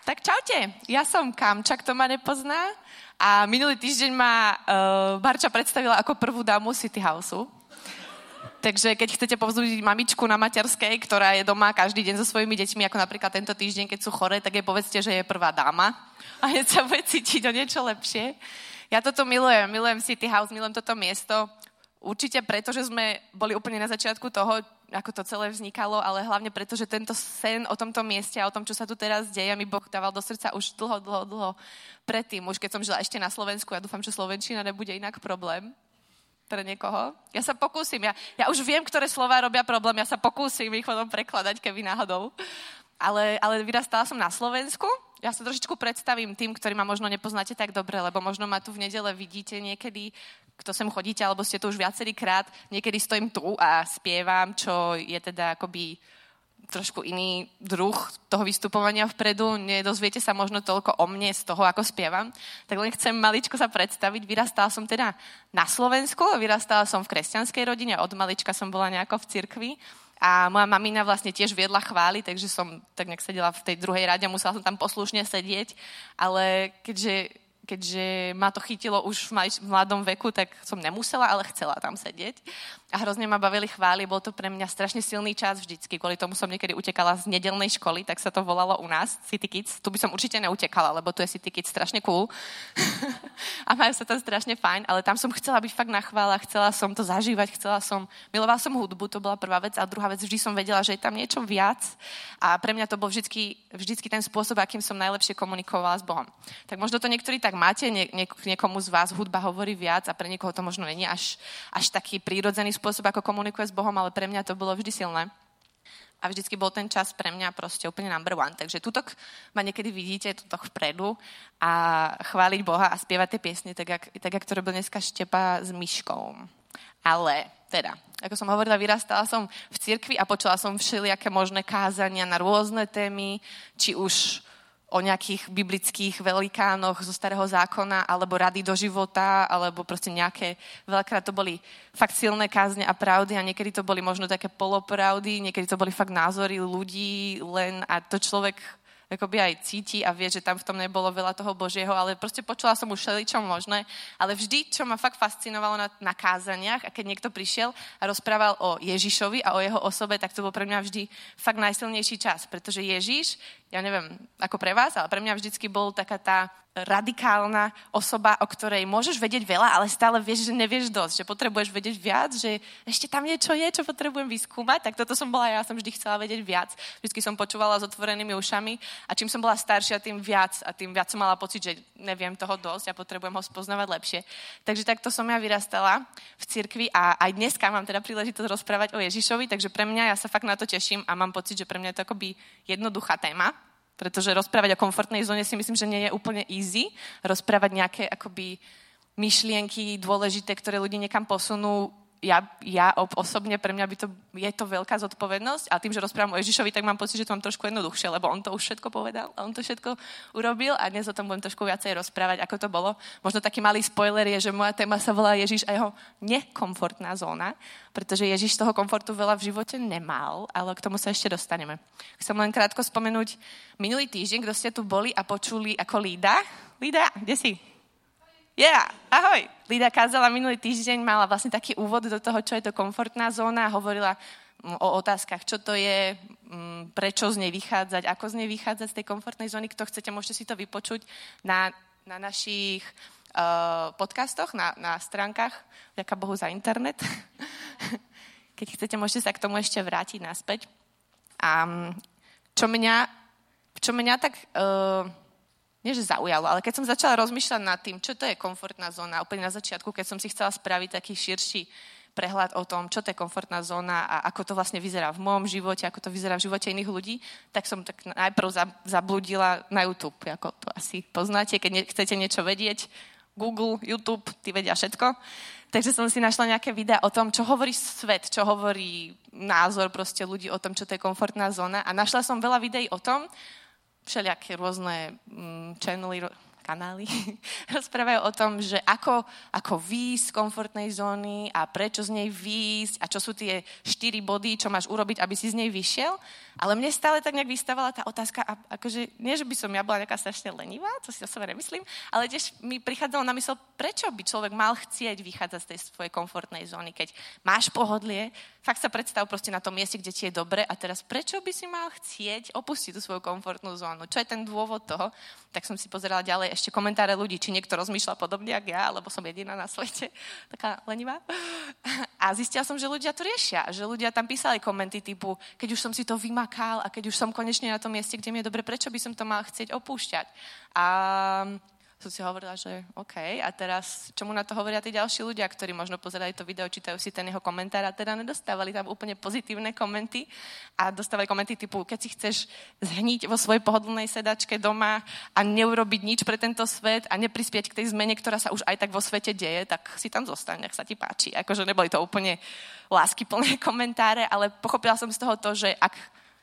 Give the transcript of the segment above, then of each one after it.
Tak čaute, ja som Kamča, kto ma nepozná. A minulý týždeň ma uh, Barča predstavila ako prvú dámu City Houseu. Takže keď chcete povzbudiť mamičku na materskej, ktorá je doma každý deň so svojimi deťmi, ako napríklad tento týždeň, keď sú chore, tak jej povedzte, že je prvá dáma a hneď sa bude cítiť o niečo lepšie. Ja toto milujem, milujem City House, milujem toto miesto. Určite preto, že sme boli úplne na začiatku toho, ako to celé vznikalo, ale hlavne preto, že tento sen o tomto mieste a o tom, čo sa tu teraz deje, mi Boh dával do srdca už dlho, dlho, dlho predtým. Už keď som žila ešte na Slovensku, ja dúfam, že Slovenčina nebude inak problém pre niekoho. Ja sa pokúsim, ja, ja už viem, ktoré slova robia problém, ja sa pokúsim ich potom prekladať, keby náhodou. Ale, ale vyrastala som na Slovensku. Ja sa trošičku predstavím tým, ktorí ma možno nepoznáte tak dobre, lebo možno ma tu v nedele vidíte niekedy, kto sem chodíte, alebo ste tu už viacerý krát. Niekedy stojím tu a spievam, čo je teda akoby trošku iný druh toho vystupovania vpredu. Nedozviete sa možno toľko o mne z toho, ako spievam. Tak len chcem maličko sa predstaviť. Vyrastala som teda na Slovensku, vyrastala som v kresťanskej rodine, od malička som bola nejako v cirkvi. A moja mamina vlastne tiež viedla chvály, takže som tak nejak sedela v tej druhej rade, musela som tam poslušne sedieť, ale keďže keďže ma to chytilo už v mladom veku, tak som nemusela, ale chcela tam sedieť. A hrozne ma bavili chvály, bol to pre mňa strašne silný čas vždycky, kvôli tomu som niekedy utekala z nedelnej školy, tak sa to volalo u nás, City Kids. Tu by som určite neutekala, lebo tu je City Kids strašne cool. A majú sa tam strašne fajn, ale tam som chcela byť fakt na chvála, chcela som to zažívať, chcela som, milovala som hudbu, to bola prvá vec. A druhá vec, vždy som vedela, že je tam niečo viac. A pre mňa to bol vždycky, vždycky ten spôsob, akým som najlepšie komunikovala s Bohom. Tak možno to niektorí tak máte, nie, nie, niekomu z vás hudba hovorí viac a pre niekoho to možno není až, až taký prírodzený spôsob, ako komunikuje s Bohom, ale pre mňa to bolo vždy silné. A vždycky bol ten čas pre mňa proste úplne number one. Takže tuto ma niekedy vidíte, tuto vpredu a chváliť Boha a spievať tie piesne, tak, jak, tak jak to robil dneska Štepa s Myškou. Ale teda, ako som hovorila, vyrastala som v cirkvi a počula som všelijaké možné kázania na rôzne témy, či už o nejakých biblických velikánoch zo starého zákona, alebo rady do života, alebo proste nejaké, veľakrát to boli fakt silné kázne a pravdy a niekedy to boli možno také polopravdy, niekedy to boli fakt názory ľudí len a to človek akoby aj cíti a vie, že tam v tom nebolo veľa toho Božieho, ale proste počula som už všeličo možné, ale vždy, čo ma fakt fascinovalo na, na kázaniach a keď niekto prišiel a rozprával o Ježišovi a o jeho osobe, tak to bol pre mňa vždy fakt najsilnejší čas, pretože Ježiš ja neviem, ako pre vás, ale pre mňa vždycky bol taká tá radikálna osoba, o ktorej môžeš vedieť veľa, ale stále vieš, že nevieš dosť, že potrebuješ vedieť viac, že ešte tam niečo je, čo potrebujem vyskúmať. Tak toto som bola, ja som vždy chcela vedieť viac. Vždycky som počúvala s otvorenými ušami a čím som bola staršia, tým viac a tým viac som mala pocit, že neviem toho dosť a potrebujem ho spoznávať lepšie. Takže takto som ja vyrastala v cirkvi a aj dneska mám teda príležitosť rozprávať o Ježišovi, takže pre mňa ja sa fakt na to teším a mám pocit, že pre mňa je to akoby jednoduchá téma, pretože rozprávať o komfortnej zóne si myslím, že nie je úplne easy. Rozprávať nejaké akoby myšlienky dôležité, ktoré ľudí niekam posunú, ja, ja osobne, pre mňa by to, je to veľká zodpovednosť a tým, že rozprávam o Ježišovi, tak mám pocit, že to mám trošku jednoduchšie, lebo on to už všetko povedal on to všetko urobil a dnes o tom budem trošku viacej rozprávať, ako to bolo. Možno taký malý spoiler je, že moja téma sa volá Ježiš a jeho nekomfortná zóna, pretože Ježiš toho komfortu veľa v živote nemal, ale k tomu sa ešte dostaneme. Chcem len krátko spomenúť minulý týždeň, kto ste tu boli a počuli ako Lída. Lída, kde si? Yeah, ahoj. Lida kázala minulý týždeň, mala vlastne taký úvod do toho, čo je to komfortná zóna a hovorila o otázkach, čo to je, mm, prečo z nej vychádzať, ako z nej vychádzať z tej komfortnej zóny. Kto chcete, môžete si to vypočuť na, na našich uh, podcastoch, na, na stránkach. Ďaká Bohu za internet. Keď chcete, môžete sa k tomu ešte vrátiť naspäť. A mm, čo mňa, čo mňa tak... Uh, nie že zaujalo, ale keď som začala rozmýšľať nad tým, čo to je komfortná zóna, úplne na začiatku, keď som si chcela spraviť taký širší prehľad o tom, čo to je komfortná zóna a ako to vlastne vyzerá v môjom živote, ako to vyzerá v živote iných ľudí, tak som tak najprv zabludila na YouTube, ako to asi poznáte, keď chcete niečo vedieť, Google, YouTube, ty vedia všetko. Takže som si našla nejaké videá o tom, čo hovorí svet, čo hovorí názor proste ľudí o tom, čo to je komfortná zóna. A našla som veľa videí o tom, všelijaké rôzne mm, channely, kanály rozprávajú o tom, že ako, ako výjsť z komfortnej zóny a prečo z nej výjsť a čo sú tie štyri body, čo máš urobiť, aby si z nej vyšiel. Ale mne stále tak nejak vystávala tá otázka, a, akože nie, že by som ja bola nejaká strašne lenivá, to si o sebe nemyslím, ale tiež mi prichádzalo na mysel, prečo by človek mal chcieť vychádzať z tej svojej komfortnej zóny, keď máš pohodlie, fakt sa predstav proste na tom mieste, kde ti je dobre a teraz prečo by si mal chcieť opustiť tú svoju komfortnú zónu? Čo je ten dôvod toho? Tak som si pozerala ďalej ešte komentáre ľudí, či niekto rozmýšľa podobne ako ja, alebo som jediná na svete, taká lenivá. A zistila som, že ľudia to riešia, že ľudia tam písali komenty typu, keď už som si to vymakal a keď už som konečne na tom mieste, kde mi je dobre, prečo by som to mal chcieť opúšťať? A som si hovorila, že OK, a teraz čomu na to hovoria tí ďalší ľudia, ktorí možno pozerali to video, čítajú si ten jeho komentár a teda nedostávali tam úplne pozitívne komenty a dostávali komenty typu, keď si chceš zhniť vo svojej pohodlnej sedačke doma a neurobiť nič pre tento svet a neprispieť k tej zmene, ktorá sa už aj tak vo svete deje, tak si tam zostaň, nech sa ti páči. Akože neboli to úplne láskyplné komentáre, ale pochopila som z toho to, že ak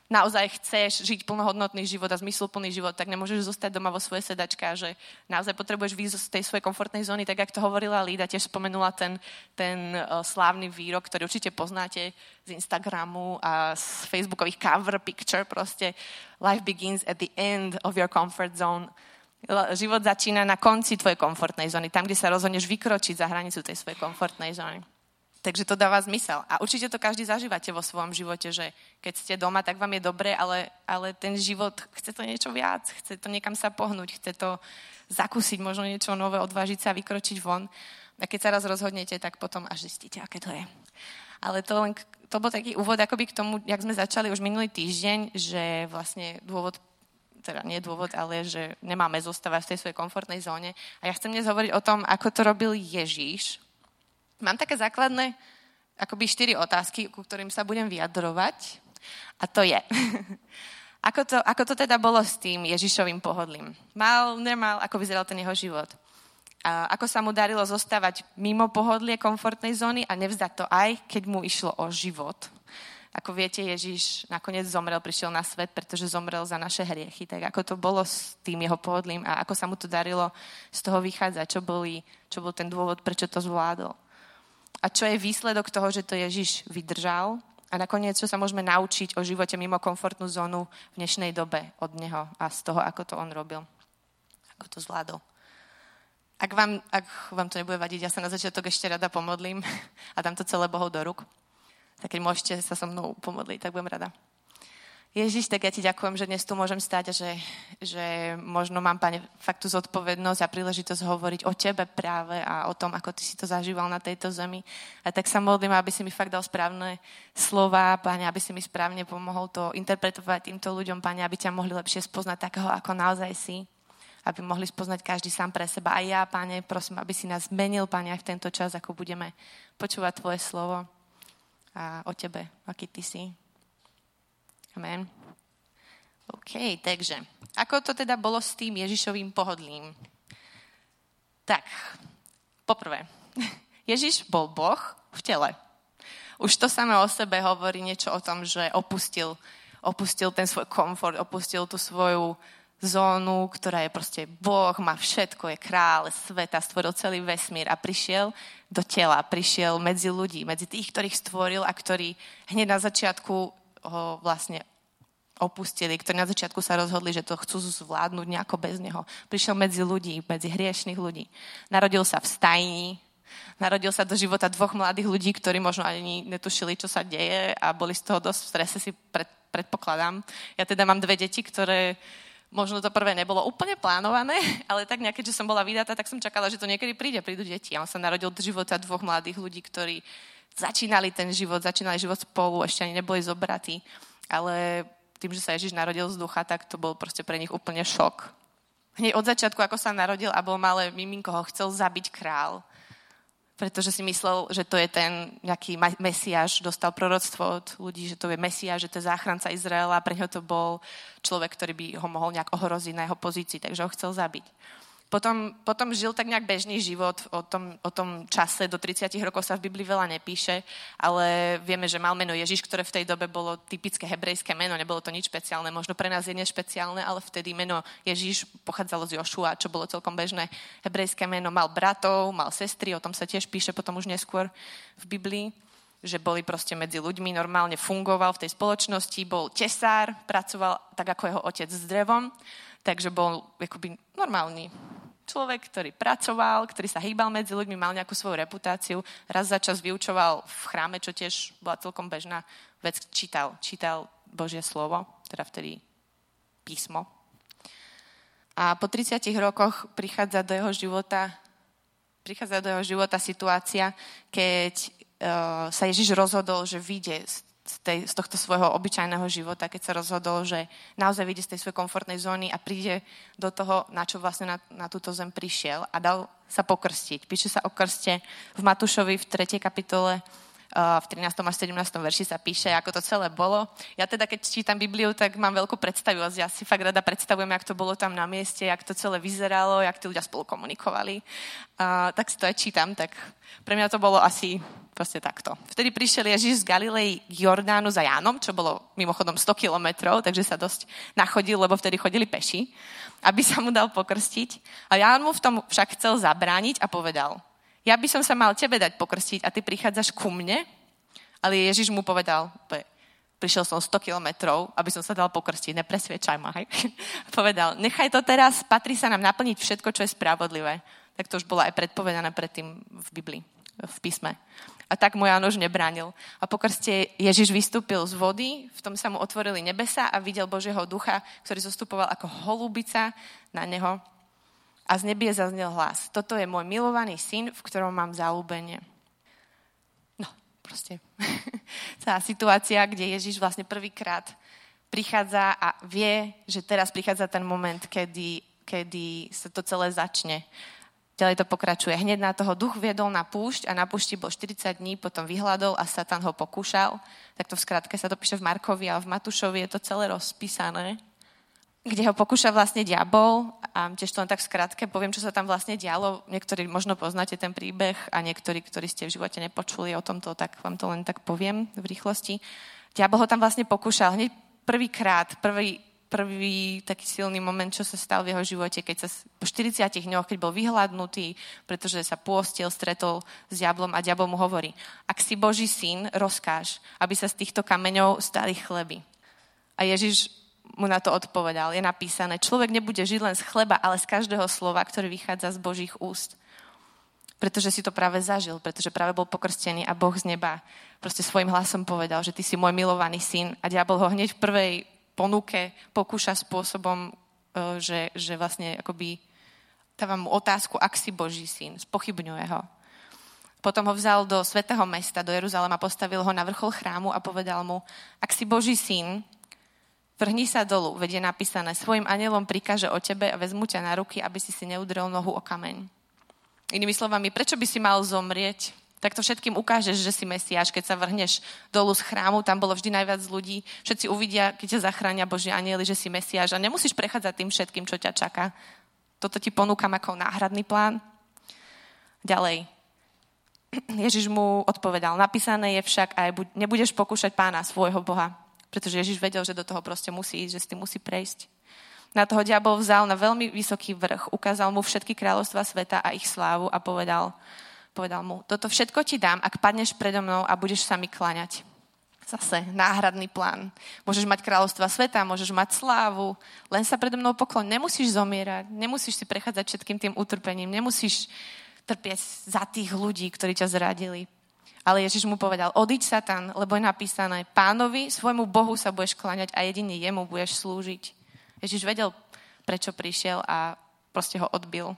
naozaj chceš žiť plnohodnotný život a zmysluplný život, tak nemôžeš zostať doma vo svojej sedačke a že naozaj potrebuješ výjsť z tej svojej komfortnej zóny, tak ako to hovorila Lída, tiež spomenula ten, ten uh, slávny výrok, ktorý určite poznáte z Instagramu a z Facebookových cover picture, proste life begins at the end of your comfort zone. Život začína na konci tvojej komfortnej zóny, tam, kde sa rozhodneš vykročiť za hranicu tej svojej komfortnej zóny. Takže to dáva zmysel. A určite to každý zažívate vo svojom živote, že keď ste doma, tak vám je dobre, ale, ale ten život chce to niečo viac, chce to niekam sa pohnúť, chce to zakúsiť, možno niečo nové, odvážiť sa, vykročiť von. A keď sa raz rozhodnete, tak potom až zistíte, aké to je. Ale to, len, to bol taký úvod akoby k tomu, jak sme začali už minulý týždeň, že vlastne dôvod teda nie dôvod, ale že nemáme zostávať v tej svojej komfortnej zóne. A ja chcem dnes hovoriť o tom, ako to robil Ježíš, Mám také základné akoby štyri otázky, ku ktorým sa budem vyjadrovať. A to je, ako, to, ako to teda bolo s tým Ježišovým pohodlím? Mal, nemal, ako vyzeral ten jeho život? A ako sa mu darilo zostávať mimo pohodlie komfortnej zóny a nevzdať to aj, keď mu išlo o život. Ako viete, Ježiš nakoniec zomrel, prišiel na svet, pretože zomrel za naše hriechy. Tak ako to bolo s tým jeho pohodlím a ako sa mu to darilo z toho vychádzať, čo, boli, čo bol ten dôvod, prečo to zvládol a čo je výsledok toho, že to Ježiš vydržal a nakoniec, čo sa môžeme naučiť o živote mimo komfortnú zónu v dnešnej dobe od neho a z toho, ako to on robil, ako to zvládol. Ak vám, ak vám to nebude vadiť, ja sa na začiatok ešte rada pomodlím a dám to celé Bohov do rúk. Tak keď môžete sa so mnou pomodliť, tak budem rada. Ježiš, tak ja ti ďakujem, že dnes tu môžem stať a že, že možno mám, pane, fakt tú zodpovednosť a príležitosť hovoriť o tebe práve a o tom, ako ty si to zažíval na tejto zemi. A tak sa modlím, aby si mi fakt dal správne slova, pane, aby si mi správne pomohol to interpretovať týmto ľuďom, pane, aby ťa mohli lepšie spoznať takého, ako naozaj si. Aby mohli spoznať každý sám pre seba. A ja, pane, prosím, aby si nás zmenil, pane, aj v tento čas, ako budeme počúvať tvoje slovo a o tebe, aký ty si. Amen. OK, takže, ako to teda bolo s tým Ježišovým pohodlím? Tak, poprvé, Ježiš bol Boh v tele. Už to samé o sebe hovorí niečo o tom, že opustil, opustil ten svoj komfort, opustil tú svoju zónu, ktorá je proste Boh, má všetko, je kráľ sveta, stvoril celý vesmír a prišiel do tela, prišiel medzi ľudí, medzi tých, ktorých stvoril a ktorí hneď na začiatku ho vlastne opustili, ktorí na začiatku sa rozhodli, že to chcú zvládnuť nejako bez neho. Prišiel medzi ľudí, medzi hriešných ľudí. Narodil sa v stajni, narodil sa do života dvoch mladých ľudí, ktorí možno ani netušili, čo sa deje a boli z toho dosť v strese, si pred, predpokladám. Ja teda mám dve deti, ktoré možno to prvé nebolo úplne plánované, ale tak nejaké, že som bola vydatá, tak som čakala, že to niekedy príde, prídu deti. A on sa narodil do života dvoch mladých ľudí, ktorí začínali ten život, začínali život spolu, ešte ani neboli zobratí, ale tým, že sa Ježiš narodil z ducha, tak to bol proste pre nich úplne šok. Hneď od začiatku, ako sa narodil a bol malé miminko, ho chcel zabiť král, pretože si myslel, že to je ten nejaký mesiáš, dostal proroctvo od ľudí, že to je mesiáš, že to je záchranca Izraela, pre neho to bol človek, ktorý by ho mohol nejak ohroziť na jeho pozícii, takže ho chcel zabiť. Potom, potom žil tak nejak bežný život, o tom, o tom čase do 30 rokov sa v Biblii veľa nepíše, ale vieme, že mal meno Ježiš, ktoré v tej dobe bolo typické hebrejské meno, nebolo to nič špeciálne, možno pre nás je nešpeciálne, ale vtedy meno Ježiš pochádzalo z Jošua, čo bolo celkom bežné hebrejské meno. Mal bratov, mal sestry, o tom sa tiež píše potom už neskôr v Biblii že boli proste medzi ľuďmi, normálne fungoval v tej spoločnosti, bol tesár, pracoval tak ako jeho otec s drevom, takže bol akoby normálny človek, ktorý pracoval, ktorý sa hýbal medzi ľuďmi, mal nejakú svoju reputáciu. Raz za čas vyučoval v chráme, čo tiež bola celkom bežná vec. Čítal, čítal Božie slovo, teda vtedy písmo. A po 30 rokoch prichádza do jeho života prichádza do jeho života situácia, keď uh, sa Ježiš rozhodol, že vyjde z, tej, z tohto svojho obyčajného života, keď sa rozhodol, že naozaj vyjde z tej svojej komfortnej zóny a príde do toho, na čo vlastne na, na túto zem prišiel a dal sa pokrstiť. Píše sa o krste v Matúšovi v 3. kapitole v 13. až 17. verši sa píše, ako to celé bolo. Ja teda, keď čítam Bibliu, tak mám veľkú predstavivosť. Ja si fakt rada predstavujem, jak to bolo tam na mieste, jak to celé vyzeralo, jak tí ľudia spolu komunikovali. Uh, tak si to aj čítam, tak pre mňa to bolo asi proste takto. Vtedy prišiel Ježiš z Galilei k Jordánu za Jánom, čo bolo mimochodom 100 kilometrov, takže sa dosť nachodil, lebo vtedy chodili peši, aby sa mu dal pokrstiť. A Ján mu v tom však chcel zabrániť a povedal, ja by som sa mal tebe dať pokrstiť a ty prichádzaš ku mne? Ale Ježiš mu povedal, prišiel som 100 kilometrov, aby som sa dal pokrstiť, nepresviečaj ma. Hej? povedal, nechaj to teraz, patrí sa nám naplniť všetko, čo je spravodlivé. Tak to už bolo aj predpovedané predtým v Biblii, v písme. A tak mu Ján už nebránil. A po krste Ježiš vystúpil z vody, v tom sa mu otvorili nebesa a videl Božieho ducha, ktorý zostupoval ako holubica na neho a z nebie zaznel hlas. Toto je môj milovaný syn, v ktorom mám zalúbenie. No, proste. Tá situácia, kde Ježiš vlastne prvýkrát prichádza a vie, že teraz prichádza ten moment, kedy, kedy sa to celé začne. Ďalej to pokračuje. Hneď na toho duch viedol na púšť a na púšti bol 40 dní, potom vyhľadol a Satan ho pokúšal. Tak to v skratke sa to píše v Markovi a v Matúšovi je to celé rozpísané kde ho pokúša vlastne diabol a tiež to len tak skrátke poviem, čo sa tam vlastne dialo. Niektorí možno poznáte ten príbeh a niektorí, ktorí ste v živote nepočuli o tomto, tak vám to len tak poviem v rýchlosti. Diabol ho tam vlastne pokúšal hneď prvýkrát, prvý, prvý taký silný moment, čo sa stal v jeho živote, keď sa po 40 dňoch, keď bol vyhľadnutý, pretože sa pôstil, stretol s diablom a diabol mu hovorí, ak si Boží syn, rozkáž, aby sa z týchto kameňov stali chleby. A Ježiš mu na to odpovedal. Je napísané, človek nebude žiť len z chleba, ale z každého slova, ktorý vychádza z Božích úst. Pretože si to práve zažil, pretože práve bol pokrstený a Boh z neba proste svojim hlasom povedal, že ty si môj milovaný syn a diabol ho hneď v prvej ponuke pokúša spôsobom, e, že, že vlastne akoby dáva mu otázku, ak si Boží syn, spochybňuje ho. Potom ho vzal do svätého mesta, do Jeruzalema, postavil ho na vrchol chrámu a povedal mu, ak si Boží syn, Vrhni sa dolu, veď je napísané, svojim anielom prikáže o tebe a vezmu ťa na ruky, aby si si neudrel nohu o kameň. Inými slovami, prečo by si mal zomrieť? Tak to všetkým ukážeš, že si Mesiáš, keď sa vrhneš dolu z chrámu, tam bolo vždy najviac ľudí. Všetci uvidia, keď ťa zachránia Boží anieli, že si Mesiáš a nemusíš prechádzať tým všetkým, čo ťa čaká. Toto ti ponúkam ako náhradný plán. Ďalej. Ježiš mu odpovedal, napísané je však aj nebudeš pokúšať pána svojho Boha. Pretože Ježiš vedel, že do toho proste musí ísť, že s tým musí prejsť. Na toho diabol vzal na veľmi vysoký vrch, ukázal mu všetky kráľovstva sveta a ich slávu a povedal, povedal mu, toto všetko ti dám, ak padneš predo mnou a budeš sa mi klaňať. Zase náhradný plán. Môžeš mať kráľovstva sveta, môžeš mať slávu, len sa predo mnou poklon. Nemusíš zomierať, nemusíš si prechádzať všetkým tým utrpením, nemusíš trpieť za tých ľudí, ktorí ťa zradili. Ale Ježiš mu povedal, odiď Satan, lebo je napísané, pánovi, svojmu Bohu sa budeš kláňať a jedine jemu budeš slúžiť. Ježiš vedel, prečo prišiel a proste ho odbil.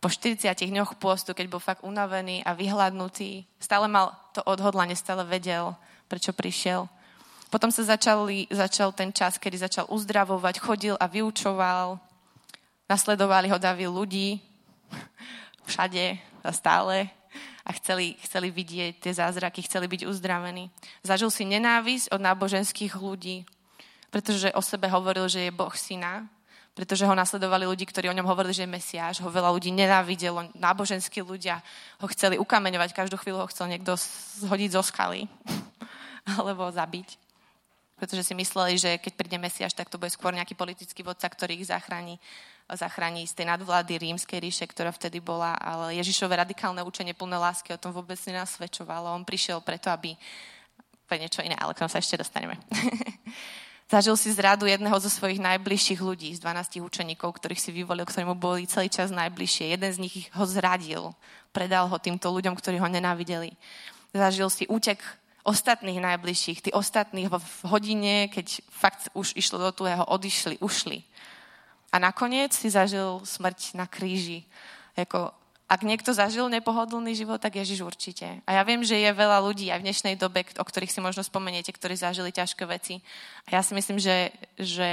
Po 40 dňoch pôstu, keď bol fakt unavený a vyhľadnutý, stále mal to odhodlanie, stále vedel, prečo prišiel. Potom sa začali, začal ten čas, kedy začal uzdravovať, chodil a vyučoval. Nasledovali ho davy ľudí, všade a stále a chceli, chceli vidieť tie zázraky, chceli byť uzdravení. Zažil si nenávisť od náboženských ľudí, pretože o sebe hovoril, že je Boh syna, pretože ho nasledovali ľudí, ktorí o ňom hovorili, že je Mesiáš. Ho veľa ľudí nenávidelo, náboženskí ľudia ho chceli ukameňovať, každú chvíľu ho chcel niekto zhodiť zo skaly alebo zabiť. Pretože si mysleli, že keď príde Mesiáš, tak to bude skôr nejaký politický vodca, ktorý ich zachráni, zachráni z tej nadvlády rímskej ríše, ktorá vtedy bola. Ale Ježišové radikálne učenie plné lásky o tom vôbec nenasvedčovalo. On prišiel preto, aby... Je niečo iné, ale k tomu sa ešte dostaneme. Zažil si zradu jedného zo svojich najbližších ľudí, z 12 učeníkov, ktorých si vyvolil, ktorí mu boli celý čas najbližšie. Jeden z nich ho zradil, predal ho týmto ľuďom, ktorí ho nenávideli. Zažil si útek ostatných najbližších, tí ostatní v hodine, keď fakt už išlo do tuhého, odišli, ušli. A nakoniec si zažil smrť na kríži. Jako ak niekto zažil nepohodlný život, tak Ježiš určite. A ja viem, že je veľa ľudí aj v dnešnej dobe, o ktorých si možno spomeniete, ktorí zažili ťažké veci. A ja si myslím, že, že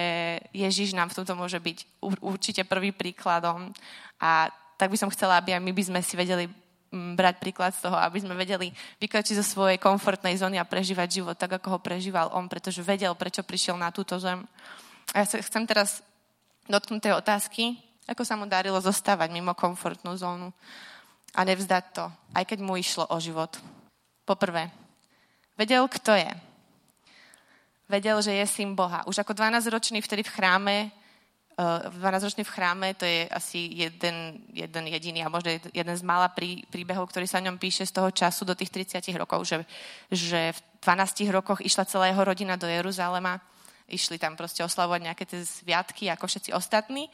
Ježiš nám v tomto môže byť určite prvý príkladom. A tak by som chcela, aby aj my by sme si vedeli mm, brať príklad z toho, aby sme vedeli vykročiť zo svojej komfortnej zóny a prežívať život tak, ako ho prežíval on, pretože vedel, prečo prišiel na túto zem. A ja sa chcem teraz dotknúť tej otázky, ako sa mu darilo zostávať mimo komfortnú zónu a nevzdať to, aj keď mu išlo o život. Poprvé, vedel, kto je. Vedel, že je syn Boha. Už ako 12-ročný vtedy v chráme, 12-ročný eh, v chráme, to je asi jeden, jeden jediný a možno jeden z mála prí, príbehov, ktorý sa o ňom píše z toho času do tých 30 rokov, že, že v 12 rokoch išla celá jeho rodina do Jeruzalema išli tam proste oslavovať nejaké tie sviatky ako všetci ostatní.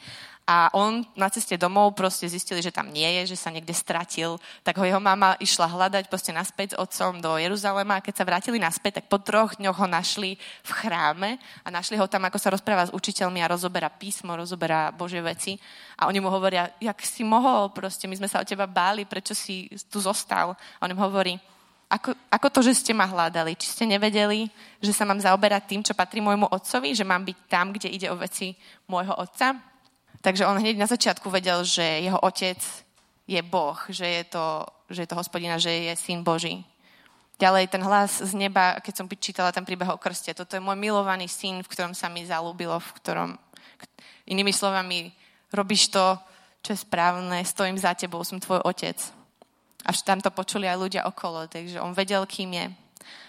A on na ceste domov proste zistili, že tam nie je, že sa niekde stratil, tak ho jeho mama išla hľadať proste naspäť s otcom do Jeruzalema. A keď sa vrátili naspäť, tak po troch dňoch ho našli v chráme. A našli ho tam, ako sa rozpráva s učiteľmi a rozoberá písmo, rozoberá Božie veci. A oni mu hovoria, jak si mohol, proste my sme sa o teba báli, prečo si tu zostal. A on im hovorí, ako, ako to, že ste ma hľadali? Či ste nevedeli, že sa mám zaoberať tým, čo patrí môjmu otcovi? Že mám byť tam, kde ide o veci môjho otca? Takže on hneď na začiatku vedel, že jeho otec je Boh, že je to, že je to hospodina, že je syn Boží. Ďalej ten hlas z neba, keď som čítala ten príbeh o krste, toto je môj milovaný syn, v ktorom sa mi zalúbilo, v ktorom, inými slovami, robíš to, čo je správne, stojím za tebou, som tvoj otec. Až tam to počuli aj ľudia okolo, takže on vedel, kým je.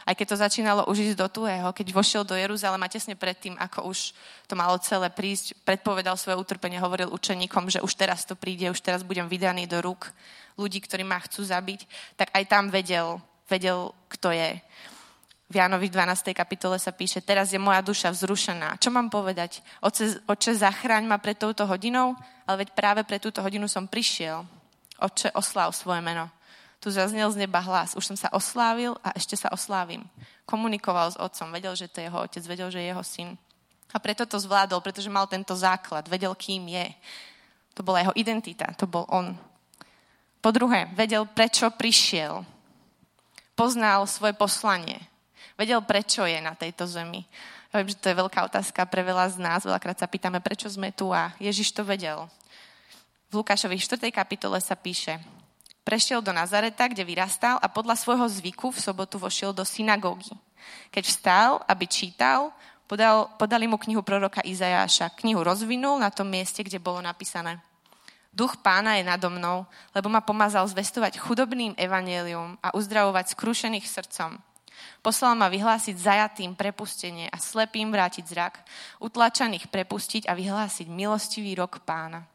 Aj keď to začínalo už ísť do tuhého, keď vošiel do Jeruzalema tesne predtým, ako už to malo celé prísť, predpovedal svoje utrpenie, hovoril učeníkom, že už teraz to príde, už teraz budem vydaný do rúk ľudí, ktorí ma chcú zabiť, tak aj tam vedel, vedel, kto je. V Jánovi 12. kapitole sa píše, teraz je moja duša vzrušená. Čo mám povedať? Oče, oče, zachráň ma pred touto hodinou, ale veď práve pre túto hodinu som prišiel. Oče, oslav svoje meno tu zaznel z neba hlas. Už som sa oslávil a ešte sa oslávim. Komunikoval s otcom, vedel, že to je jeho otec, vedel, že je jeho syn. A preto to zvládol, pretože mal tento základ, vedel, kým je. To bola jeho identita, to bol on. Po druhé, vedel, prečo prišiel. Poznal svoje poslanie. Vedel, prečo je na tejto zemi. Ja viem, že to je veľká otázka pre veľa z nás. Veľakrát sa pýtame, prečo sme tu a Ježiš to vedel. V Lukášovi 4. kapitole sa píše, Prešiel do Nazareta, kde vyrastal a podľa svojho zvyku v sobotu vošiel do synagógy. Keď vstal, aby čítal, podal, podali mu knihu proroka Izajáša. Knihu rozvinul na tom mieste, kde bolo napísané. Duch pána je nado mnou, lebo ma pomazal zvestovať chudobným evanelium a uzdravovať skrušených srdcom. Poslal ma vyhlásiť zajatým prepustenie a slepým vrátiť zrak, utlačaných prepustiť a vyhlásiť milostivý rok pána.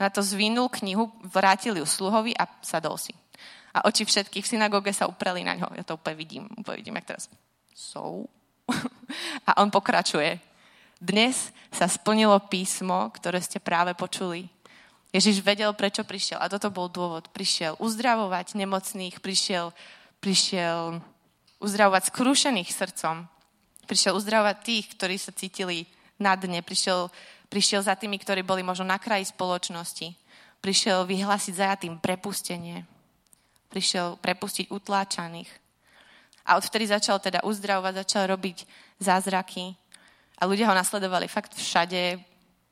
Na to zvinul knihu, vrátil ju sluhovi a sadol si. A oči všetkých v synagóge sa upreli na ňo. Ja to úplne vidím, úplne vidím, jak teraz. So. a on pokračuje. Dnes sa splnilo písmo, ktoré ste práve počuli. Ježiš vedel, prečo prišiel. A toto bol dôvod. Prišiel uzdravovať nemocných, prišiel, prišiel uzdravovať skrúšených srdcom. Prišiel uzdravovať tých, ktorí sa cítili na dne. Prišiel Prišiel za tými, ktorí boli možno na kraji spoločnosti. Prišiel vyhlásiť zajatým prepustenie. Prišiel prepustiť utláčaných. A odvtedy začal teda uzdravovať, začal robiť zázraky. A ľudia ho nasledovali fakt všade.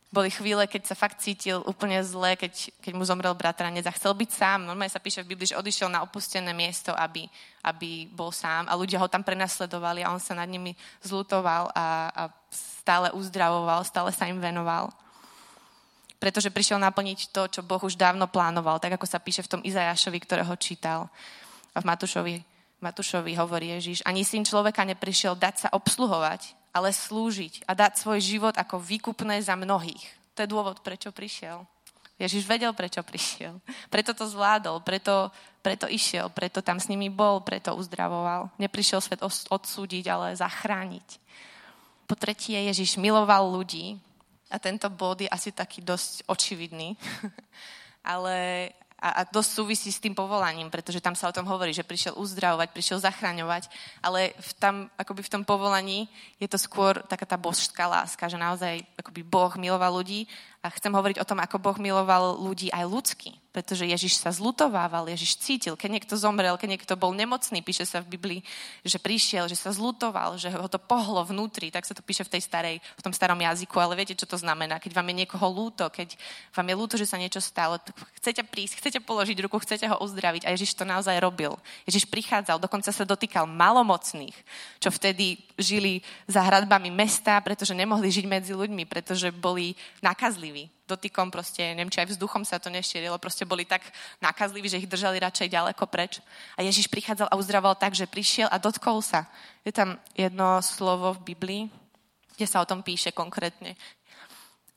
Boli chvíle, keď sa fakt cítil úplne zle, keď, keď mu zomrel bratranec a chcel byť sám. Normálne sa píše v Biblii, že odišiel na opustené miesto, aby, aby bol sám. A ľudia ho tam prenasledovali a on sa nad nimi zlutoval a, a stále uzdravoval, stále sa im venoval. pretože prišiel naplniť to, čo Boh už dávno plánoval, tak ako sa píše v tom Izajašovi, ktorého čítal. A v Matúšovi, Matúšovi hovorí Ježiš, ani syn človeka neprišiel dať sa obsluhovať, ale slúžiť a dať svoj život ako výkupné za mnohých. To je dôvod, prečo prišiel. Ježiš vedel, prečo prišiel. Preto to zvládol, preto, preto išiel, preto tam s nimi bol, preto uzdravoval. Neprišiel svet odsúdiť, ale zachrániť. Po tretie, Ježiš miloval ľudí a tento bod je asi taký dosť očividný, ale a, a dosť súvisí s tým povolaním, pretože tam sa o tom hovorí, že prišiel uzdravovať, prišiel zachraňovať, ale v tam, akoby v tom povolaní je to skôr taká tá božská láska, že naozaj akoby Boh miloval ľudí. A chcem hovoriť o tom, ako Boh miloval ľudí aj ľudsky pretože Ježiš sa zlutovával, Ježiš cítil, keď niekto zomrel, keď niekto bol nemocný, píše sa v Biblii, že prišiel, že sa zlutoval, že ho to pohlo vnútri, tak sa to píše v tej starej, v tom starom jazyku, ale viete, čo to znamená, keď vám je niekoho lúto, keď vám je lúto, že sa niečo stalo, chcete prísť, chcete položiť ruku, chcete ho uzdraviť. A Ježiš to naozaj robil. Ježiš prichádzal, dokonca sa dotýkal malomocných, čo vtedy žili za hradbami mesta, pretože nemohli žiť medzi ľuďmi, pretože boli nakazliví dotykom, proste, neviem, či aj vzduchom sa to nešírilo, proste boli tak nakazliví, že ich držali radšej ďaleko preč. A Ježiš prichádzal a uzdravoval tak, že prišiel a dotkol sa. Je tam jedno slovo v Biblii, kde sa o tom píše konkrétne.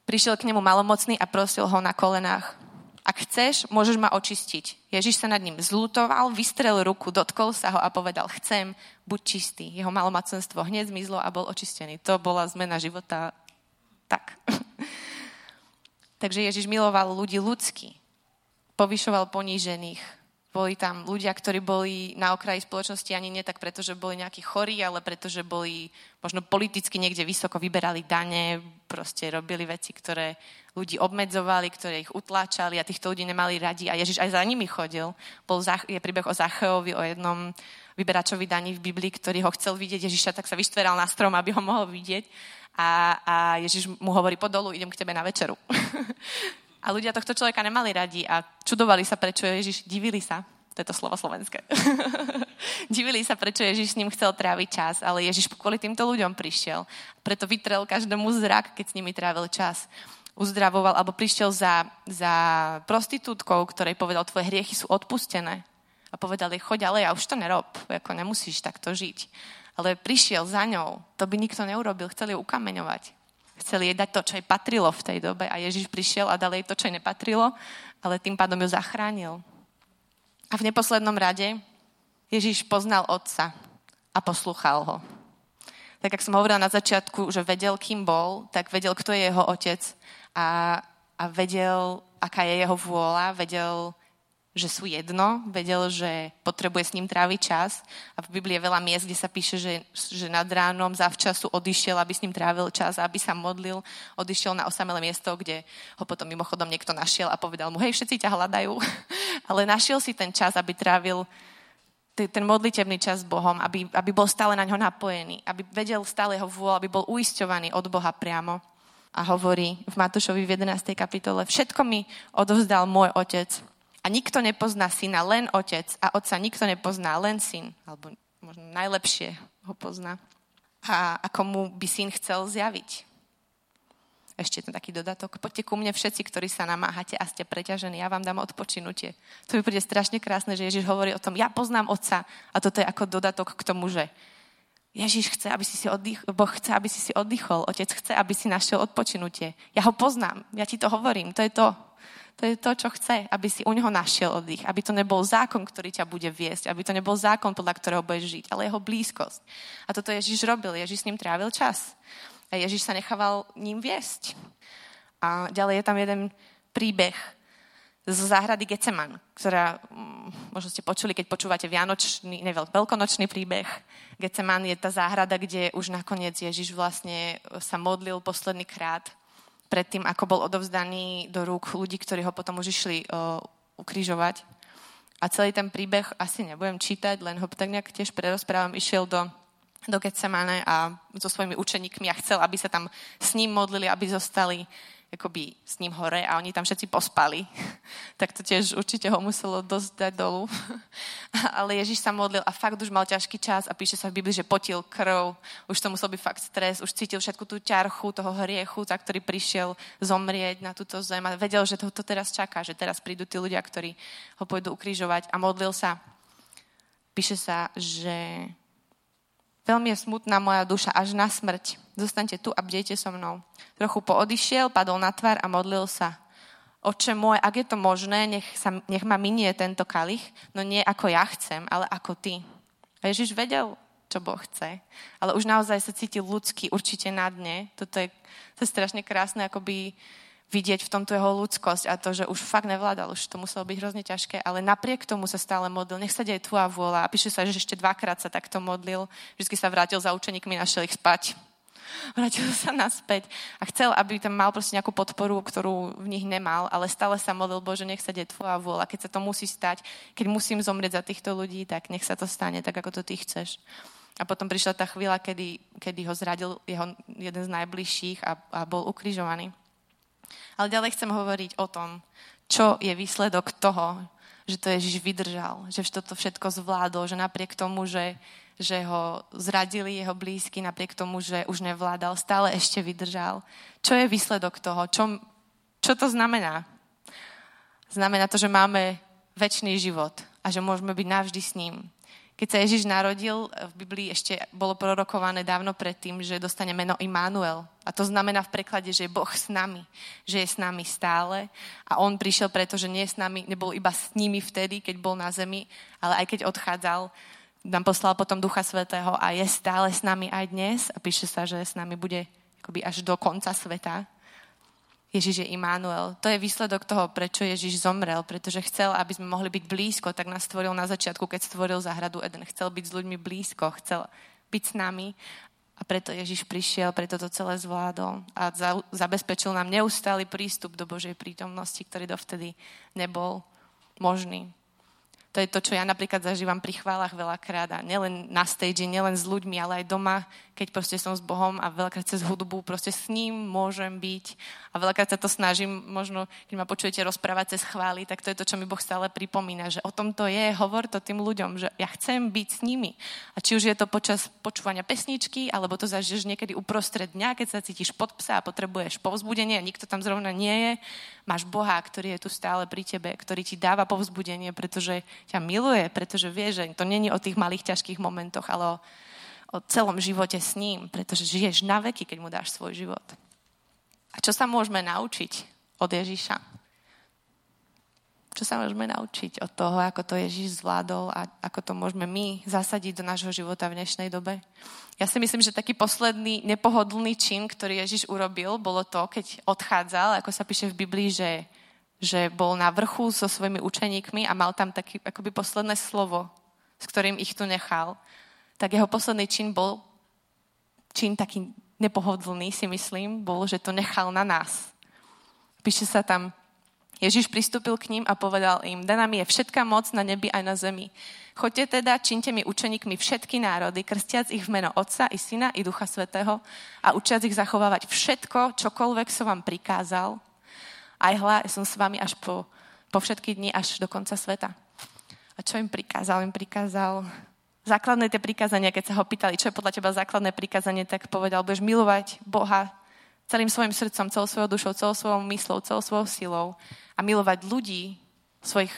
Prišiel k nemu malomocný a prosil ho na kolenách. Ak chceš, môžeš ma očistiť. Ježiš sa nad ním zlutoval, vystrel ruku, dotkol sa ho a povedal, chcem, buď čistý. Jeho malomocenstvo hneď zmizlo a bol očistený. To bola zmena života tak. Takže Ježiš miloval ľudí ľudský. Povyšoval ponížených. Boli tam ľudia, ktorí boli na okraji spoločnosti ani nie tak preto, že boli nejakí chorí, ale preto, že boli možno politicky niekde vysoko, vyberali dane, proste robili veci, ktoré ľudí obmedzovali, ktoré ich utláčali a týchto ľudí nemali radi. A Ježiš aj za nimi chodil. Bol, je príbeh o Zacheovi, o jednom vyberačovi daní v Biblii, ktorý ho chcel vidieť Ježiša, tak sa vyštveral na strom, aby ho mohol vidieť a, a Ježiš mu hovorí, podolu, idem k tebe na večeru. a ľudia tohto človeka nemali radi a čudovali sa, prečo Ježiš, divili sa, to je to slovo slovenské. divili sa, prečo Ježiš s ním chcel tráviť čas, ale Ježiš kvôli týmto ľuďom prišiel. Preto vytrel každému zrak, keď s nimi trávil čas. Uzdravoval, alebo prišiel za, za prostitútkou, ktorej povedal, tvoje hriechy sú odpustené. A povedali, choď ale ja už to nerob, ako nemusíš takto žiť ale prišiel za ňou. To by nikto neurobil, chceli ju ukameňovať. Chceli jej dať to, čo jej patrilo v tej dobe a Ježiš prišiel a dal jej to, čo jej nepatrilo, ale tým pádom ju zachránil. A v neposlednom rade Ježiš poznal otca a poslúchal ho. Tak, ako som hovorila na začiatku, že vedel, kým bol, tak vedel, kto je jeho otec a, a vedel, aká je jeho vôľa, vedel, že sú jedno, vedel, že potrebuje s ním tráviť čas. A v Biblii je veľa miest, kde sa píše, že, že nad ránom zavčasu odišiel, aby s ním trávil čas, aby sa modlil. Odišiel na osamelé miesto, kde ho potom mimochodom niekto našiel a povedal mu, hej, všetci ťa hľadajú. Ale našiel si ten čas, aby trávil ten modlitebný čas s Bohom, aby, aby bol stále na ňo napojený, aby vedel stále jeho vôľ, aby bol uisťovaný od Boha priamo. A hovorí v Matúšovi v 11. kapitole, všetko mi odovzdal môj otec a nikto nepozná syna, len otec. A otca nikto nepozná, len syn. Alebo možno najlepšie ho pozná. A ako mu by syn chcel zjaviť. Ešte ten taký dodatok. Poďte ku mne všetci, ktorí sa namáhate a ste preťažení. Ja vám dám odpočinutie. To mi príde strašne krásne, že Ježiš hovorí o tom, ja poznám otca. A toto je ako dodatok k tomu, že Ježiš chce, aby si si oddych, Boh chce, aby si si oddychol. Otec chce, aby si našiel odpočinutie. Ja ho poznám. Ja ti to hovorím. To je to. To je to, čo chce, aby si u neho našiel oddych. Aby to nebol zákon, ktorý ťa bude viesť. Aby to nebol zákon, podľa ktorého budeš žiť, ale jeho blízkosť. A toto Ježiš robil. Ježiš s ním trávil čas. A Ježiš sa nechával ním viesť. A ďalej je tam jeden príbeh z záhrady Geceman, ktorá, mm, možno ste počuli, keď počúvate Vianočný, ne, veľkonočný príbeh. Geceman je tá záhrada, kde už nakoniec Ježiš vlastne sa modlil posledný krát predtým, ako bol odovzdaný do rúk ľudí, ktorí ho potom už išli uh, ukrižovať. A celý ten príbeh asi nebudem čítať, len ho tak nejak tiež prerozprávam. Išiel do, do Getsemane a so svojimi učeníkmi a chcel, aby sa tam s ním modlili, aby zostali. Akoby s ním hore a oni tam všetci pospali. tak to tiež určite ho muselo dosť dať dolu. Ale Ježiš sa modlil a fakt už mal ťažký čas a píše sa v Biblii, že potil krv, už to musel byť fakt stres, už cítil všetku tú ťarchu toho hriechu, za ktorý prišiel zomrieť na túto zem a vedel, že to, to teraz čaká, že teraz prídu tí ľudia, ktorí ho pôjdu ukrižovať a modlil sa. Píše sa, že Veľmi je smutná moja duša až na smrť. Zostaňte tu a bdejte so mnou. Trochu poodišiel, padol na tvár a modlil sa. Oče môj, ak je to možné, nech, sa, nech ma minie tento kalich, no nie ako ja chcem, ale ako ty. A Ježiš vedel, čo Boh chce. Ale už naozaj sa cítil ľudský, určite na dne. Toto je, to je strašne krásne, akoby vidieť v tomto jeho ľudskosť a to, že už fakt nevládal, už to muselo byť hrozne ťažké, ale napriek tomu sa stále modlil. Nech sa deje tvoja vôľa. A píše sa, že ešte dvakrát sa takto modlil. Vždy sa vrátil za učeníkmi, našiel ich spať. Vrátil sa naspäť a chcel, aby tam mal proste nejakú podporu, ktorú v nich nemal, ale stále sa modlil, Bože, nech sa deje tvoja vôľa. Keď sa to musí stať, keď musím zomrieť za týchto ľudí, tak nech sa to stane tak, ako to ty chceš. A potom prišla tá chvíľa, kedy, kedy ho zradil jeho jeden z najbližších a, a bol ukrižovaný. Ale ďalej chcem hovoriť o tom, čo je výsledok toho, že to Ježiš vydržal, že toto všetko zvládol, že napriek tomu, že, že ho zradili jeho blízky, napriek tomu, že už nevládal, stále ešte vydržal. Čo je výsledok toho? Čo, čo to znamená? Znamená to, že máme väčší život a že môžeme byť navždy s ním. Keď sa Ježiš narodil, v Biblii ešte bolo prorokované dávno predtým, že dostane meno Immanuel. A to znamená v preklade, že je Boh s nami, že je s nami stále. A on prišiel preto, že nie je s nami, nebol iba s nimi vtedy, keď bol na zemi, ale aj keď odchádzal, nám poslal potom Ducha Svetého a je stále s nami aj dnes. A píše sa, že s nami bude akoby až do konca sveta. Ježiš je Immanuel. To je výsledok toho, prečo Ježiš zomrel, pretože chcel, aby sme mohli byť blízko, tak nás stvoril na začiatku, keď stvoril záhradu Eden. Chcel byť s ľuďmi blízko, chcel byť s nami a preto Ježiš prišiel, preto to celé zvládol a za, zabezpečil nám neustály prístup do Božej prítomnosti, ktorý dovtedy nebol možný. To je to, čo ja napríklad zažívam pri chválach veľakrát a nielen na stage, nielen s ľuďmi, ale aj doma, keď proste som s Bohom a veľakrát cez hudbu proste s ním môžem byť a veľakrát sa to snažím, možno keď ma počujete rozprávať cez chvály, tak to je to, čo mi Boh stále pripomína, že o tom to je, hovor to tým ľuďom, že ja chcem byť s nimi. A či už je to počas počúvania pesničky, alebo to zažiješ niekedy uprostred dňa, keď sa cítiš pod psa a potrebuješ povzbudenie a nikto tam zrovna nie je, máš Boha, ktorý je tu stále pri tebe, ktorý ti dáva povzbudenie, pretože ťa miluje, pretože vie, že to není o tých malých ťažkých momentoch, ale o, o celom živote s ním, pretože žiješ na veky, keď mu dáš svoj život. A čo sa môžeme naučiť od Ježiša? Čo sa môžeme naučiť od toho, ako to Ježiš zvládol a ako to môžeme my zasadiť do nášho života v dnešnej dobe? Ja si myslím, že taký posledný nepohodlný čin, ktorý Ježiš urobil, bolo to, keď odchádzal, ako sa píše v Biblii, že že bol na vrchu so svojimi učeníkmi a mal tam taký akoby posledné slovo, s ktorým ich tu nechal, tak jeho posledný čin bol čin taký nepohodlný, si myslím, bol, že to nechal na nás. Píše sa tam, Ježiš pristúpil k ním a povedal im, daná mi je všetká moc na nebi aj na zemi. Choďte teda, činte mi učeníkmi všetky národy, krstiac ich v meno Otca i Syna i Ducha Svetého a učiac ich zachovávať všetko, čokoľvek som vám prikázal aj hla, som s vami až po, po všetky dni, až do konca sveta. A čo im prikázal? Im prikázal základné tie prikázania, keď sa ho pýtali, čo je podľa teba základné prikázanie, tak povedal, budeš milovať Boha celým svojim srdcom, celou svojou dušou, celou svojou myslou, celou svojou silou a milovať ľudí, svojich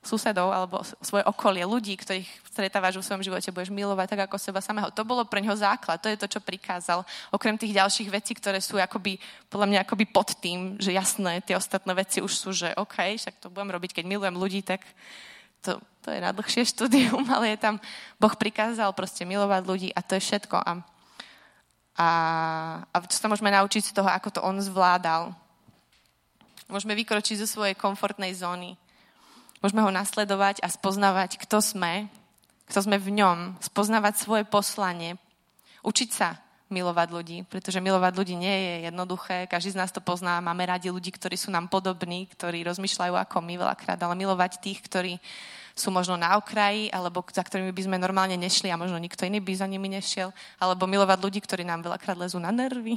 susedov alebo svoje okolie, ľudí, ktorých stretávaš vo svojom živote, budeš milovať tak ako seba samého. To bolo pre neho základ, to je to, čo prikázal. Okrem tých ďalších vecí, ktoré sú akoby, podľa mňa akoby pod tým, že jasné, tie ostatné veci už sú, že OK, však to budem robiť, keď milujem ľudí, tak to, to je na dlhšie štúdium, ale je tam, Boh prikázal proste milovať ľudí a to je všetko. A, a, a čo sa môžeme naučiť z toho, ako to on zvládal. Môžeme vykročiť zo svojej komfortnej zóny Môžeme ho nasledovať a spoznávať, kto sme, kto sme v ňom, spoznávať svoje poslanie, učiť sa milovať ľudí, pretože milovať ľudí nie je jednoduché. Každý z nás to pozná. Máme radi ľudí, ktorí sú nám podobní, ktorí rozmýšľajú ako my veľakrát, ale milovať tých, ktorí sú možno na okraji, alebo za ktorými by sme normálne nešli a možno nikto iný by za nimi nešiel, alebo milovať ľudí, ktorí nám veľakrát lezú na nervy.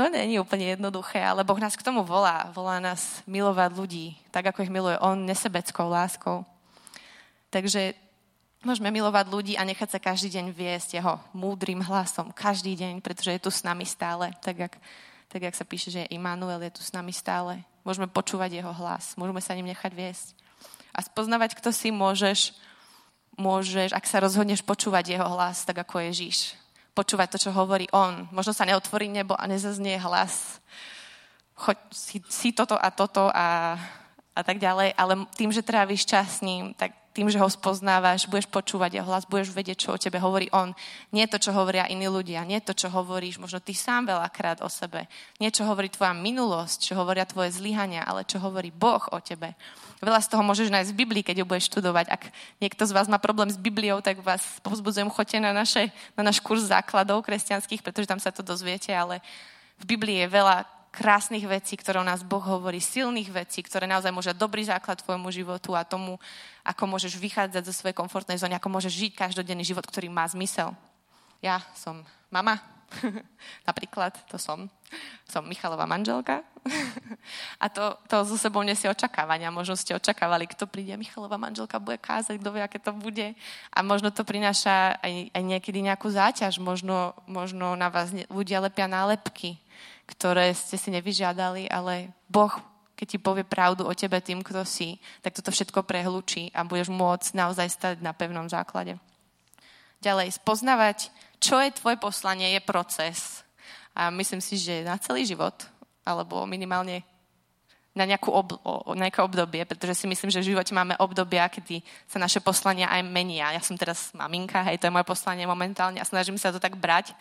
To není úplne jednoduché, ale Boh nás k tomu volá. Volá nás milovať ľudí, tak ako ich miluje On nesebeckou láskou. Takže môžeme milovať ľudí a nechať sa každý deň viesť jeho múdrym hlasom. Každý deň, pretože je tu s nami stále. Tak jak, tak jak sa píše, že Immanuel je tu s nami stále. Môžeme počúvať jeho hlas. Môžeme sa ním nechať viesť. A spoznavať, kto si môžeš, môžeš, ak sa rozhodneš počúvať jeho hlas, tak ako Ježíš počúvať to, čo hovorí on. Možno sa neotvorí nebo a nezaznie hlas. Choď si, si toto a toto a, a tak ďalej, ale tým, že tráviš čas s ním, tak tým, že ho spoznávaš, budeš počúvať jeho hlas, budeš vedieť, čo o tebe hovorí on. Nie to, čo hovoria iní ľudia, nie to, čo hovoríš možno ty sám veľakrát o sebe. Nie, čo hovorí tvoja minulosť, čo hovoria tvoje zlyhania, ale čo hovorí Boh o tebe. Veľa z toho môžeš nájsť v Biblii, keď ju budeš študovať. Ak niekto z vás má problém s Bibliou, tak vás povzbudzujem, choďte na, naše, na náš kurz základov kresťanských, pretože tam sa to dozviete, ale v Biblii je veľa krásnych vecí, ktoré o nás Boh hovorí, silných vecí, ktoré naozaj môžu dobrý základ tvojmu životu a tomu, ako môžeš vychádzať zo svojej komfortnej zóny, ako môžeš žiť každodenný život, ktorý má zmysel. Ja som mama, Napríklad, to som. Som Michalová manželka. A to, to so sebou nesie očakávania. Možno ste očakávali, kto príde. Michalová manželka bude kázať, kto vie, aké to bude. A možno to prináša aj, aj niekedy nejakú záťaž. Možno, možno na vás ľudia lepia nálepky, ktoré ste si nevyžiadali, ale Boh keď ti povie pravdu o tebe tým, kto si, tak toto všetko prehlučí a budeš môcť naozaj stať na pevnom základe. Ďalej, spoznavať čo je tvoje poslanie, je proces. A myslím si, že na celý život, alebo minimálne na, nejakú ob, o, nejaké obdobie, pretože si myslím, že v živote máme obdobia, kedy sa naše poslania aj menia. Ja som teraz maminka, hej, to je moje poslanie momentálne a snažím sa to tak brať,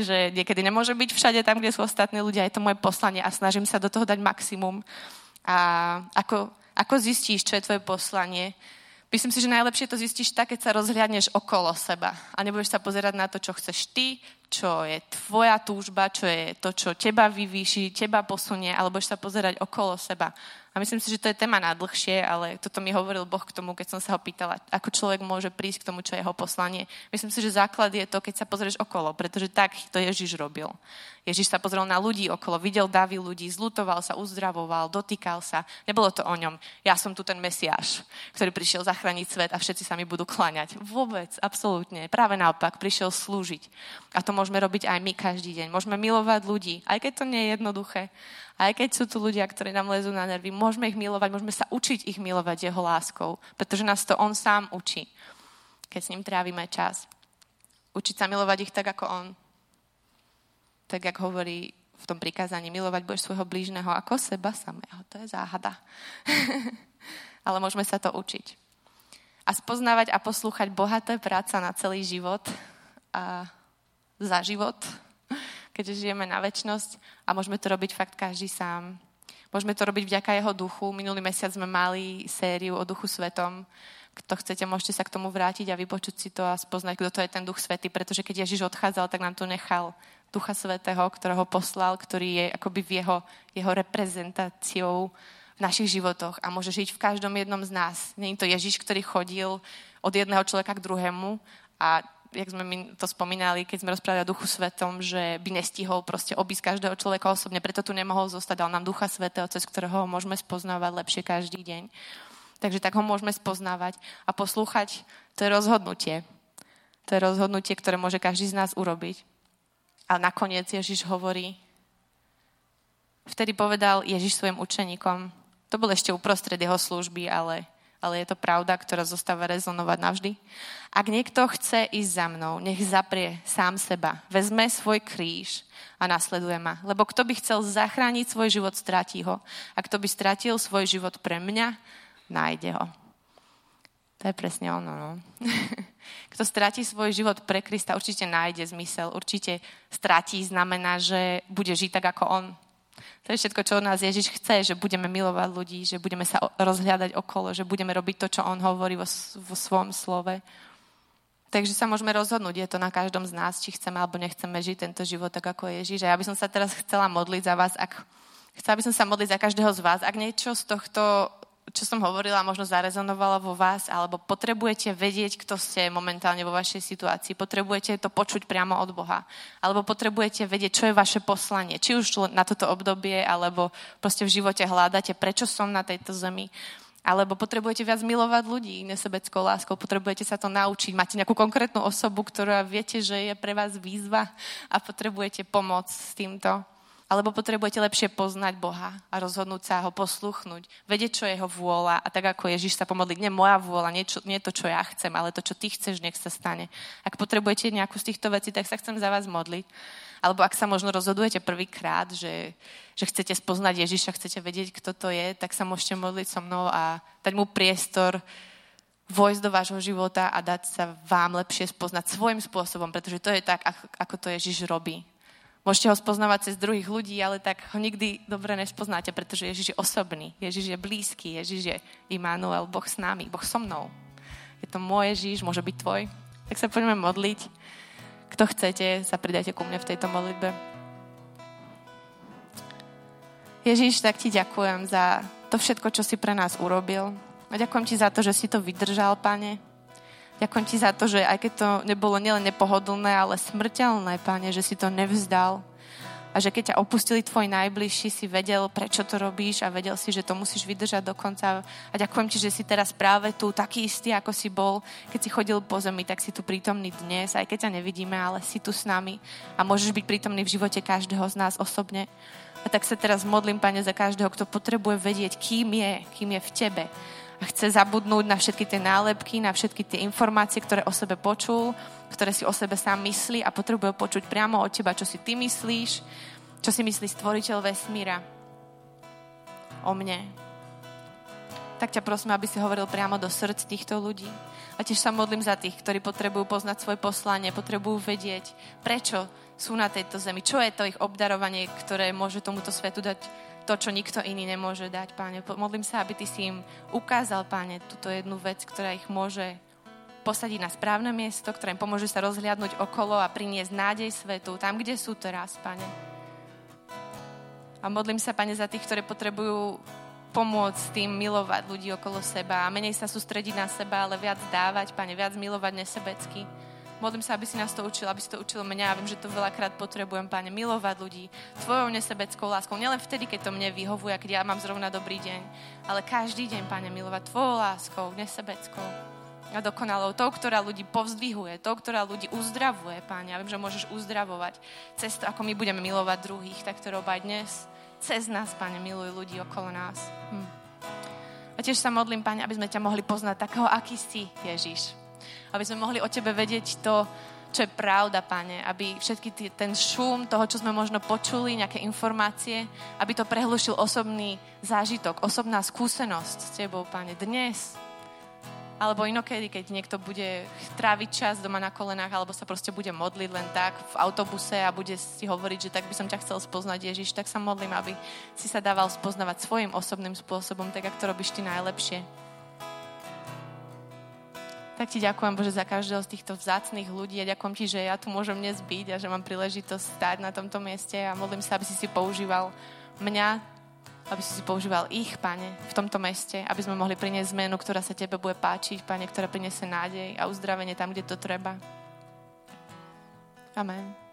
že niekedy nemôže byť všade tam, kde sú ostatní ľudia, je to moje poslanie a snažím sa do toho dať maximum. A ako, ako zistíš, čo je tvoje poslanie? Myslím si, že najlepšie to zistíš tak, keď sa rozhľadneš okolo seba a nebudeš sa pozerať na to, čo chceš ty, čo je tvoja túžba, čo je to, čo teba vyvýši, teba posunie, alebo budeš sa pozerať okolo seba. A myslím si, že to je téma na ale toto mi hovoril Boh k tomu, keď som sa ho pýtala, ako človek môže prísť k tomu, čo je jeho poslanie. Myslím si, že základ je to, keď sa pozrieš okolo, pretože tak to Ježiš robil. Ježiš sa pozrel na ľudí okolo, videl davy ľudí, zlutoval sa, uzdravoval, dotýkal sa. Nebolo to o ňom. Ja som tu ten Mesiáš, ktorý prišiel zachrániť svet a všetci sa mi budú kláňať. Vôbec, absolútne. Práve naopak, prišiel slúžiť. A to môžeme robiť aj my každý deň. Môžeme milovať ľudí, aj keď to nie je jednoduché. Aj keď sú tu ľudia, ktorí nám lezú na nervy, môžeme ich milovať, môžeme sa učiť ich milovať jeho láskou, pretože nás to on sám učí, keď s ním trávime čas. Učiť sa milovať ich tak, ako on. Tak, jak hovorí v tom prikázaní, milovať budeš svojho blížneho ako seba samého. To je záhada. Ale môžeme sa to učiť. A spoznávať a poslúchať Boha, to je práca na celý život a za život keďže žijeme na väčnosť a môžeme to robiť fakt každý sám. Môžeme to robiť vďaka jeho duchu. Minulý mesiac sme mali sériu o duchu svetom. Kto chcete, môžete sa k tomu vrátiť a vypočuť si to a spoznať, kto to je ten duch svetý, pretože keď Ježiš odchádzal, tak nám to nechal ducha svetého, ktorého poslal, ktorý je akoby v jeho, jeho reprezentáciou v našich životoch a môže žiť v každom jednom z nás. Není to Ježiš, ktorý chodil od jedného človeka k druhému a jak sme my to spomínali, keď sme rozprávali o Duchu Svetom, že by nestihol proste obísť každého človeka osobne, preto tu nemohol zostať, dal nám Ducha Svetého, cez ktorého ho môžeme spoznávať lepšie každý deň. Takže tak ho môžeme spoznávať a poslúchať, to je rozhodnutie. To je rozhodnutie, ktoré môže každý z nás urobiť. A nakoniec Ježiš hovorí, vtedy povedal Ježiš svojim učeníkom, to bol ešte uprostred jeho služby, ale ale je to pravda, ktorá zostáva rezonovať navždy. Ak niekto chce ísť za mnou, nech zaprie sám seba, vezme svoj kríž a nasleduje ma. Lebo kto by chcel zachrániť svoj život, stratí ho. A kto by stratil svoj život pre mňa, nájde ho. To je presne ono, no. Kto stratí svoj život pre Krista, určite nájde zmysel. Určite stratí znamená, že bude žiť tak, ako on. To je všetko, čo od nás Ježiš chce, že budeme milovať ľudí, že budeme sa rozhľadať okolo, že budeme robiť to, čo On hovorí vo, vo svojom slove. Takže sa môžeme rozhodnúť, je to na každom z nás, či chceme alebo nechceme žiť tento život tak ako Ježiš. A ja by som sa teraz chcela modliť za vás, ak chcela by som sa modliť za každého z vás, ak niečo z tohto čo som hovorila, možno zarezonovalo vo vás, alebo potrebujete vedieť, kto ste momentálne vo vašej situácii. Potrebujete to počuť priamo od Boha. Alebo potrebujete vedieť, čo je vaše poslanie. Či už na toto obdobie, alebo proste v živote hľadáte, prečo som na tejto zemi. Alebo potrebujete viac milovať ľudí nesebeckou láskou. Potrebujete sa to naučiť. Máte nejakú konkrétnu osobu, ktorá viete, že je pre vás výzva a potrebujete pomôcť s týmto. Alebo potrebujete lepšie poznať Boha a rozhodnúť sa ho posluchnúť, vedieť, čo je jeho vôľa a tak ako Ježiš sa pomodliť, nie moja vôľa, nie, čo, nie to, čo ja chcem, ale to, čo ty chceš, nech sa stane. Ak potrebujete nejakú z týchto vecí, tak sa chcem za vás modliť. Alebo ak sa možno rozhodujete prvýkrát, že, že chcete spoznať Ježiša, chcete vedieť, kto to je, tak sa môžete modliť so mnou a dať mu priestor vojsť do vášho života a dať sa vám lepšie spoznať svojim spôsobom, pretože to je tak, ako to Ježiš robí. Môžete ho spoznávať cez druhých ľudí, ale tak ho nikdy dobre nespoznáte, pretože Ježiš je osobný, Ježiš je blízky, Ježiš je Immanuel, Boh s nami, Boh so mnou. Je to môj Ježiš, môže byť tvoj. Tak sa poďme modliť. Kto chcete, sa pridajte ku mne v tejto modlitbe. Ježiš, tak ti ďakujem za to všetko, čo si pre nás urobil. A ďakujem ti za to, že si to vydržal, pane Ďakujem ti za to, že aj keď to nebolo nielen nepohodlné, ale smrteľné, páne, že si to nevzdal. A že keď ťa opustili tvoj najbližší, si vedel, prečo to robíš a vedel si, že to musíš vydržať do konca. A ďakujem ti, že si teraz práve tu taký istý, ako si bol, keď si chodil po zemi, tak si tu prítomný dnes, aj keď ťa nevidíme, ale si tu s nami a môžeš byť prítomný v živote každého z nás osobne. A tak sa teraz modlím, Pane, za každého, kto potrebuje vedieť, kým je, kým je v Tebe chce zabudnúť na všetky tie nálepky, na všetky tie informácie, ktoré o sebe počul, ktoré si o sebe sám myslí a potrebuje počuť priamo od teba, čo si ty myslíš, čo si myslí stvoriteľ vesmíra o mne. Tak ťa prosím, aby si hovoril priamo do srdc týchto ľudí. A tiež sa modlím za tých, ktorí potrebujú poznať svoje poslanie, potrebujú vedieť, prečo sú na tejto zemi, čo je to ich obdarovanie, ktoré môže tomuto svetu dať to, čo nikto iný nemôže dať, páne. Modlím sa, aby ty si im ukázal, páne, túto jednu vec, ktorá ich môže posadiť na správne miesto, ktoré im pomôže sa rozhliadnúť okolo a priniesť nádej svetu tam, kde sú teraz, pane. A modlím sa, pane, za tých, ktorí potrebujú pomôcť tým milovať ľudí okolo seba a menej sa sústrediť na seba, ale viac dávať, pane, viac milovať nesebecky. Modlím sa, aby si nás to učil, aby si to učil mňa. Viem, že to veľakrát potrebujem, Pane, milovať ľudí Tvojou nesebeckou láskou. Nielen vtedy, keď to mne vyhovuje, keď ja mám zrovna dobrý deň, ale každý deň, Pane, milovať Tvojou láskou, nesebeckou a dokonalou, tou, ktorá ľudí povzdvihuje, tou, ktorá ľudí uzdravuje, Páne. Ja viem, že môžeš uzdravovať cez to, ako my budeme milovať druhých, tak to robaj dnes. Cez nás, Pane, miluj ľudí okolo nás. Hm. A tiež sa modlím, Pane, aby sme ťa mohli poznať takého, aký si, Ježiš aby sme mohli o Tebe vedieť to, čo je pravda, Pane, aby všetky tý, ten šum toho, čo sme možno počuli, nejaké informácie, aby to prehlušil osobný zážitok, osobná skúsenosť s Tebou, Pane, dnes. Alebo inokedy, keď niekto bude tráviť čas doma na kolenách, alebo sa proste bude modliť len tak v autobuse a bude si hovoriť, že tak by som ťa chcel spoznať Ježiš, tak sa modlím, aby si sa dával spoznavať svojim osobným spôsobom, tak ako to robíš ty najlepšie. Tak ti ďakujem, Bože, za každého z týchto vzácných ľudí a ďakujem ti, že ja tu môžem dnes byť a že mám príležitosť stať na tomto mieste a modlím sa, aby si si používal mňa, aby si si používal ich, Pane, v tomto meste, aby sme mohli priniesť zmenu, ktorá sa Tebe bude páčiť, Pane, ktorá priniesie nádej a uzdravenie tam, kde to treba. Amen.